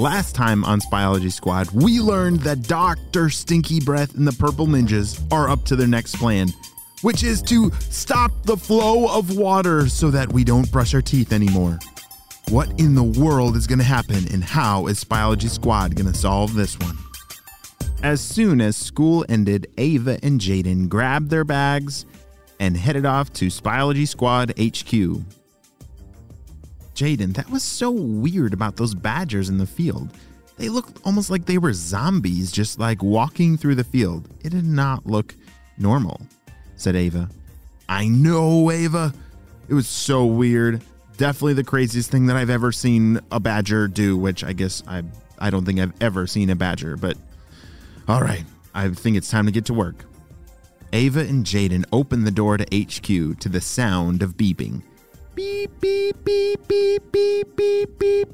Last time on Spyology Squad, we learned that Dr. Stinky Breath and the Purple Ninjas are up to their next plan, which is to stop the flow of water so that we don't brush our teeth anymore. What in the world is going to happen, and how is Spyology Squad going to solve this one? As soon as school ended, Ava and Jaden grabbed their bags and headed off to Spyology Squad HQ. Jaden, that was so weird about those badgers in the field. They looked almost like they were zombies, just like walking through the field. It did not look normal, said Ava. I know, Ava. It was so weird. Definitely the craziest thing that I've ever seen a badger do, which I guess I I don't think I've ever seen a badger, but all right, I think it's time to get to work. Ava and Jaden opened the door to HQ to the sound of beeping. Beep, beep, beep, beep, beep, beep, beep.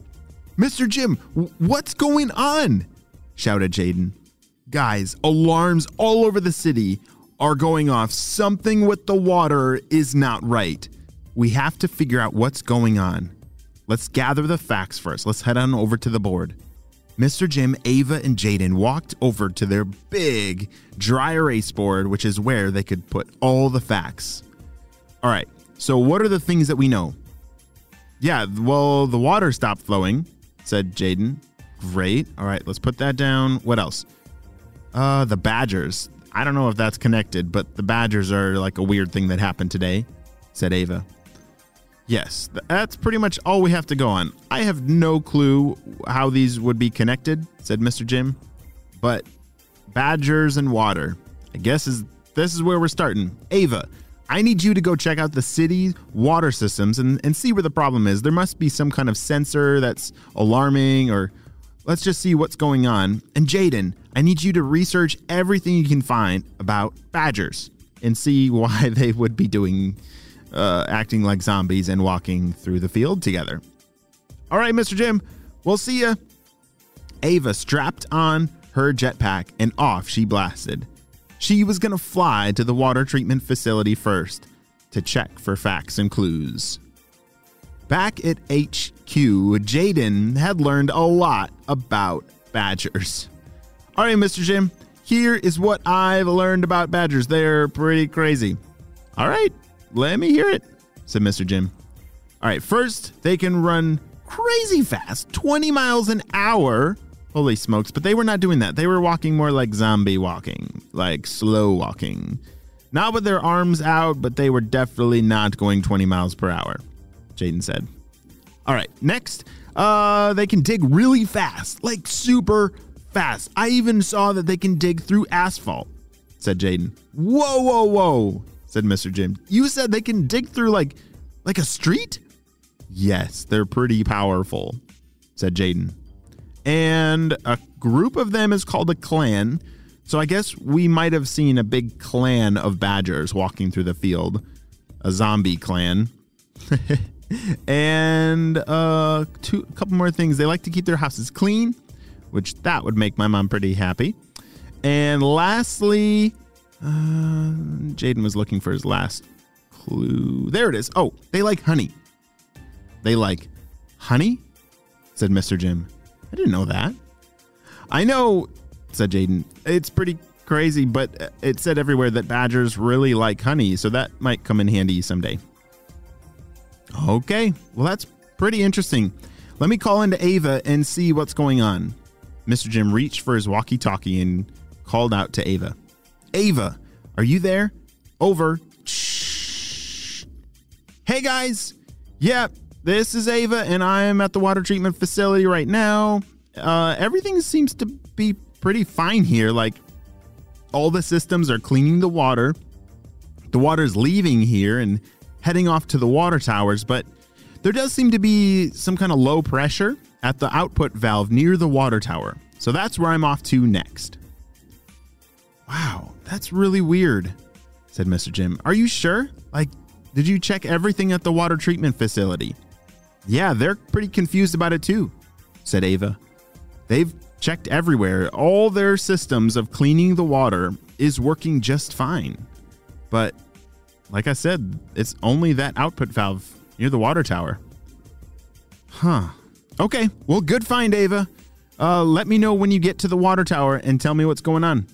Mr. Jim, what's going on? shouted Jaden. Guys, alarms all over the city are going off. Something with the water is not right. We have to figure out what's going on. Let's gather the facts first. Let's head on over to the board. Mr. Jim, Ava, and Jaden walked over to their big dry erase board, which is where they could put all the facts. All right, so, what are the things that we know? Yeah, well, the water stopped flowing, said Jaden. Great. All right, let's put that down. What else? Uh, the Badgers. I don't know if that's connected, but the Badgers are like a weird thing that happened today, said Ava. Yes, that's pretty much all we have to go on. I have no clue how these would be connected, said Mr. Jim. But Badgers and water. I guess is this is where we're starting. Ava, I need you to go check out the city's water systems and, and see where the problem is. There must be some kind of sensor that's alarming, or let's just see what's going on. And Jaden, I need you to research everything you can find about badgers and see why they would be doing, uh, acting like zombies and walking through the field together. All right, Mr. Jim, we'll see ya. Ava strapped on her jetpack and off she blasted. She was going to fly to the water treatment facility first to check for facts and clues. Back at HQ, Jaden had learned a lot about badgers. All right, Mr. Jim, here is what I've learned about badgers. They're pretty crazy. All right, let me hear it, said Mr. Jim. All right, first, they can run crazy fast, 20 miles an hour Holy smokes. But they were not doing that. They were walking more like zombie walking, like slow walking. Not with their arms out, but they were definitely not going 20 miles per hour, Jaden said. All right, next, uh, they can dig really fast, like super fast. I even saw that they can dig through asphalt, said Jaden. Whoa, whoa, whoa, said Mr. Jim. You said they can dig through like like a street? Yes, they're pretty powerful, said Jaden and a group of them is called a clan. So I guess we might have seen a big clan of badgers walking through the field, a zombie clan. and uh, two, a couple more things. They like to keep their houses clean, which that would make my mom pretty happy. And lastly, uh, Jaden was looking for his last clue. There it is. Oh, they like honey. They like honey, said Mr. Jim. I didn't know that. I know, said Jaden. It's pretty crazy, but it said everywhere that badgers really like honey, so that might come in handy someday. Okay, well, that's pretty interesting. Let me call into Ava and see what's going on. Mr. Jim reached for his walkie talkie and called out to Ava. Ava, are you there? Over. Shh. Hey guys. Yep, yeah, this is Ava, and I'm at the water treatment facility right now. Uh, everything seems to be pretty fine here. Like, all the systems are cleaning the water. The water's leaving here and heading off to the water towers, but there does seem to be some kind of low pressure at the output valve near the water tower. So that's where I'm off to next. Wow, that's really weird, said Mr. Jim. Are you sure? Like, did you check everything at the water treatment facility? Yeah, they're pretty confused about it too, said Ava. They've checked everywhere. All their systems of cleaning the water is working just fine. But like I said, it's only that output valve near the water tower. Huh. Okay, well, good find, Ava. Uh, let me know when you get to the water tower and tell me what's going on.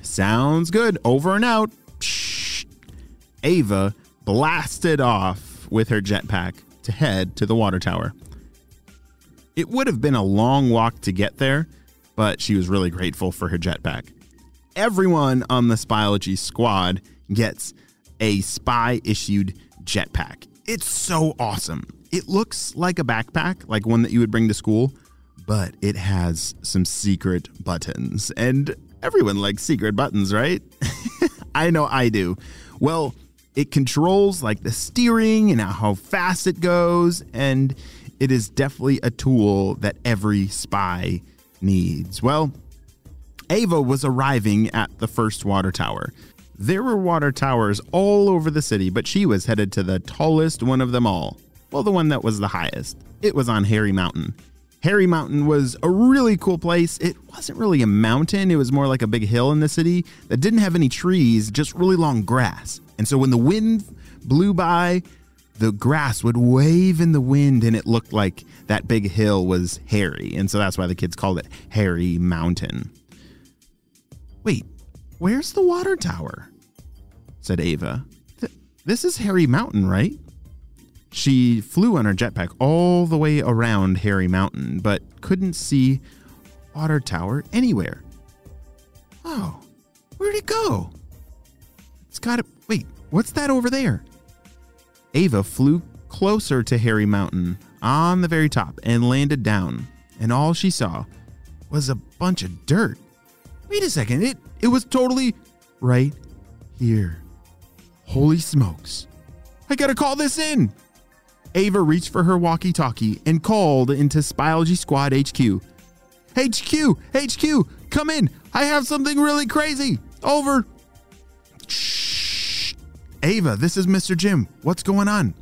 Sounds good. Over and out. Psh. Ava blasted off with her jetpack to head to the water tower. It would have been a long walk to get there, but she was really grateful for her jetpack. Everyone on the Spyology squad gets a spy issued jetpack. It's so awesome. It looks like a backpack, like one that you would bring to school, but it has some secret buttons. And everyone likes secret buttons, right? I know I do. Well, it controls like the steering and how fast it goes, and it is definitely a tool that every spy needs. Well, Ava was arriving at the first water tower. There were water towers all over the city, but she was headed to the tallest one of them all. Well, the one that was the highest. It was on Harry Mountain. Harry Mountain was a really cool place. It wasn't really a mountain, it was more like a big hill in the city that didn't have any trees, just really long grass. And so when the wind blew by, the grass would wave in the wind and it looked like that big hill was hairy. And so that's why the kids called it Hairy Mountain. Wait, where's the water tower? said Ava. Th- this is Hairy Mountain, right? She flew on her jetpack all the way around Hairy Mountain, but couldn't see water tower anywhere. Oh, where'd it go? It's got to. What's that over there? Ava flew closer to Harry Mountain on the very top and landed down, and all she saw was a bunch of dirt. Wait a second, it it was totally right here. Holy smokes. I gotta call this in. Ava reached for her walkie talkie and called into Spyology Squad HQ. HQ, HQ, come in. I have something really crazy. Over. Ava, this is Mr. Jim. What's going on?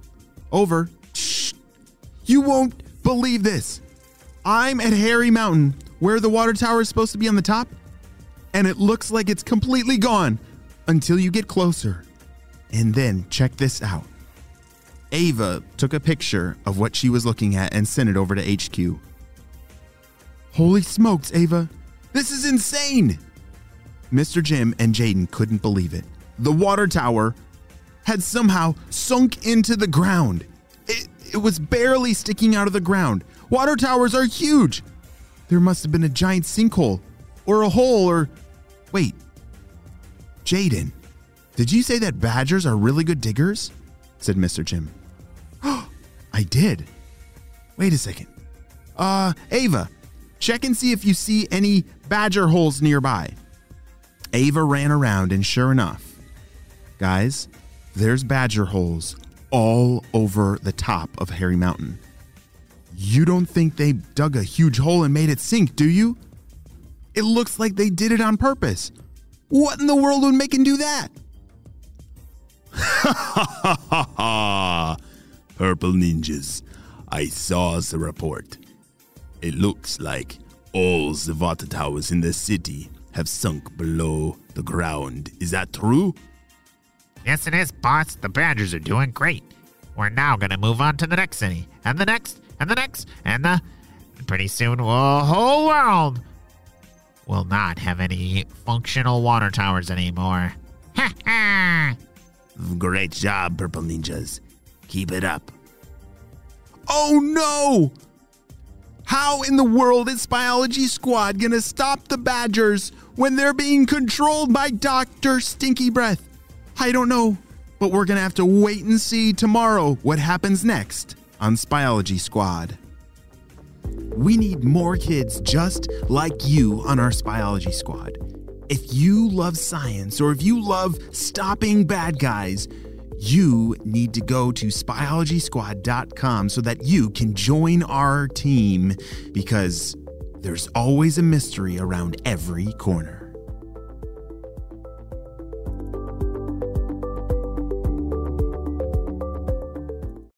Over. Shh. You won't believe this. I'm at Harry Mountain, where the water tower is supposed to be on the top, and it looks like it's completely gone until you get closer. And then check this out. Ava took a picture of what she was looking at and sent it over to HQ. Holy smokes, Ava. This is insane. Mr. Jim and Jaden couldn't believe it. The water tower had somehow sunk into the ground. It, it was barely sticking out of the ground. Water towers are huge. There must have been a giant sinkhole or a hole or. Wait. Jaden, did you say that badgers are really good diggers? said Mr. Jim. I did. Wait a second. Uh, Ava, check and see if you see any badger holes nearby. Ava ran around, and sure enough, guys, there's badger holes all over the top of Harry Mountain. You don't think they dug a huge hole and made it sink, do you? It looks like they did it on purpose. What in the world would make him do that? Ha ha ha! Purple ninjas, I saw the report. It looks like all the water towers in the city have sunk below the ground. Is that true? Yes, it is, boss. The Badgers are doing great. We're now going to move on to the next city, and the next, and the next, and the. Pretty soon, the whole world will not have any functional water towers anymore. Ha ha! Great job, Purple Ninjas. Keep it up. Oh no! How in the world is Spyology Squad gonna stop the Badgers when they're being controlled by Dr. Stinky Breath? I don't know, but we're gonna have to wait and see tomorrow what happens next on Spyology Squad. We need more kids just like you on our Spyology Squad. If you love science or if you love stopping bad guys, you need to go to spyologysquad.com so that you can join our team because there's always a mystery around every corner.